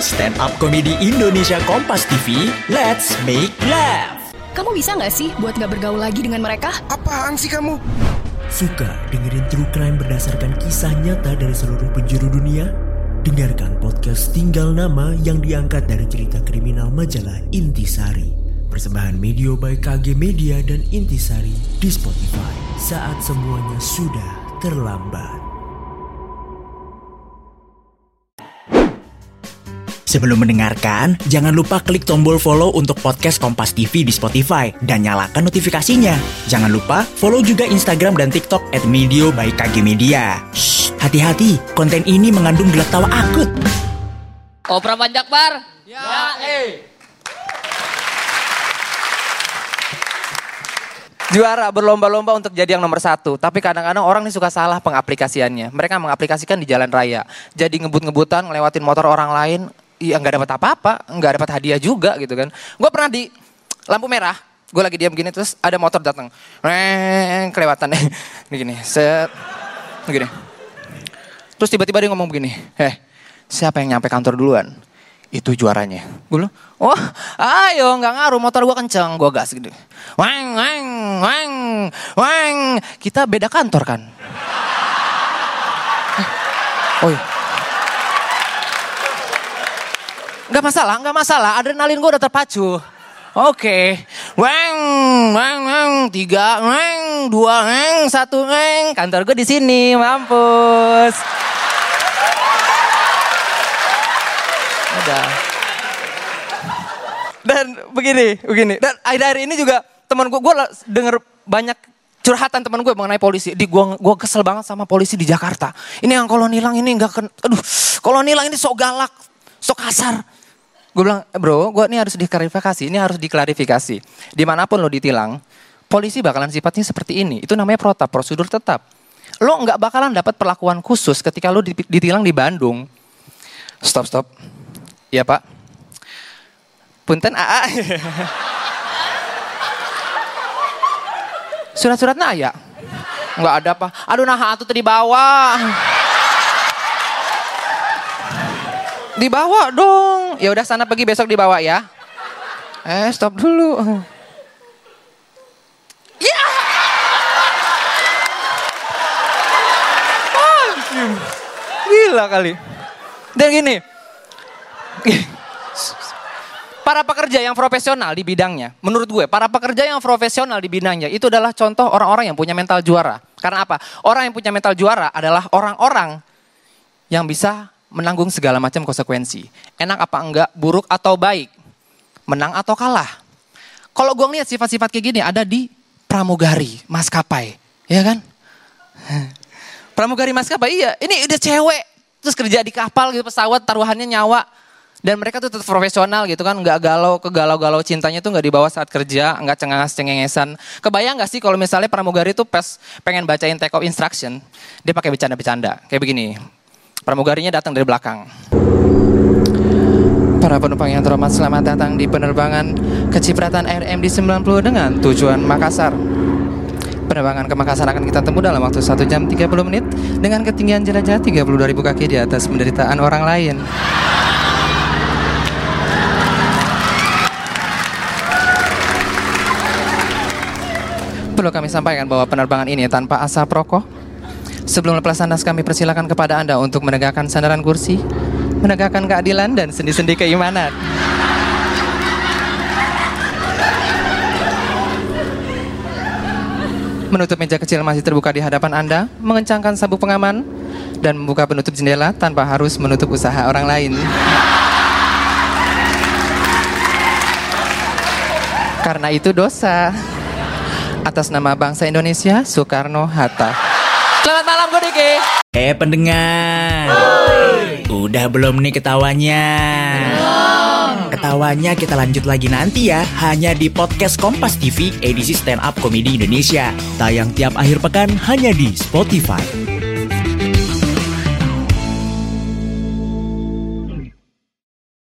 Stand Up Comedy Indonesia Kompas TV, let's make laugh. Kamu bisa nggak sih buat nggak bergaul lagi dengan mereka? Apaan sih kamu? Suka dengerin true crime berdasarkan kisah nyata dari seluruh penjuru dunia? Dengarkan podcast Tinggal Nama yang diangkat dari cerita kriminal majalah Intisari. Persembahan Media by KG Media dan Intisari di Spotify saat semuanya sudah terlambat. Sebelum mendengarkan, jangan lupa klik tombol follow untuk podcast Kompas TV di Spotify dan nyalakan notifikasinya. Jangan lupa follow juga Instagram dan TikTok at Medio by KG Media. Shh, hati-hati, konten ini mengandung gelak tawa akut. Opera Panjak Bar. Ya, eh. Juara berlomba-lomba untuk jadi yang nomor satu. Tapi kadang-kadang orang ini suka salah pengaplikasiannya. Mereka mengaplikasikan di jalan raya. Jadi ngebut-ngebutan, ngelewatin motor orang lain. Iya nggak dapat apa-apa, nggak dapat hadiah juga gitu kan. Gue pernah di lampu merah, gue lagi diam gini terus ada motor datang, Reng, kelewatan ini gini, set, gini. Terus tiba-tiba dia ngomong begini, eh siapa yang nyampe kantor duluan? Itu juaranya. Gue bilang, oh ayo nggak ngaruh motor gue kenceng, gue gas gitu. Weng, weng, weng, weng. Kita beda kantor kan? Eh, Oh iya. Gak masalah, gak masalah. Adrenalin gue udah terpacu. Oke. Weng, weng, weng. Tiga, weng. Dua, weng. Satu, weng. Kantor gue di sini. Mampus. Udah. Dan begini, begini. Dan akhir-akhir ini juga teman gue, gue denger banyak curhatan teman gue mengenai polisi. Di gue gue kesel banget sama polisi di Jakarta. Ini yang kalau nilang ini nggak aduh, kalau nilang ini sok galak, sok kasar. Gue bilang, "Eh, bro, gue ini harus diklarifikasi, ini harus diklarifikasi. Di mana pun lo ditilang, polisi bakalan sifatnya seperti ini. Itu namanya protap, prosedur tetap. Lo nggak bakalan dapat perlakuan khusus ketika lo ditilang di Bandung. Stop, stop. Iya pak. Punten AA. Surat-suratnya ya? Nggak ada apa. Aduh nah itu tadi bawah. Dibawa dong. Ya udah sana pergi besok dibawa ya. Eh stop dulu. Ya. Anjing. Gila kali. Dan gini. Para pekerja yang profesional di bidangnya, menurut gue, para pekerja yang profesional di bidangnya itu adalah contoh orang-orang yang punya mental juara. Karena apa? Orang yang punya mental juara adalah orang-orang yang bisa menanggung segala macam konsekuensi. Enak apa enggak, buruk atau baik, menang atau kalah. Kalau gue ngeliat sifat-sifat kayak gini ada di pramugari, maskapai, ya kan? Pramugari maskapai, iya. Ini udah cewek, terus kerja di kapal gitu, pesawat, taruhannya nyawa. Dan mereka tuh tetap profesional gitu kan, nggak galau, kegalau-galau cintanya tuh nggak dibawa saat kerja, nggak cengenges cengengesan. Kebayang nggak sih kalau misalnya pramugari tuh pas pengen bacain take off instruction, dia pakai bercanda-bercanda, kayak begini. Pramugarinya datang dari belakang. Para penumpang yang terhormat selamat datang di penerbangan kecipratan RMD 90 dengan tujuan Makassar. Penerbangan ke Makassar akan kita tempuh dalam waktu 1 jam 30 menit dengan ketinggian jelajah 32.000 kaki di atas penderitaan orang lain. Perlu kami sampaikan bahwa penerbangan ini tanpa asap rokok. Sebelum lepas landas kami persilakan kepada Anda untuk menegakkan sandaran kursi, menegakkan keadilan dan sendi-sendi keimanan. Menutup meja kecil masih terbuka di hadapan Anda, mengencangkan sabuk pengaman, dan membuka penutup jendela tanpa harus menutup usaha orang lain. Karena itu dosa. Atas nama bangsa Indonesia, Soekarno-Hatta. Diki. Eh pendengar, udah belum nih ketawanya? Ketawanya kita lanjut lagi nanti ya, hanya di podcast Kompas TV edisi Stand Up Comedy Indonesia. Tayang tiap akhir pekan hanya di Spotify.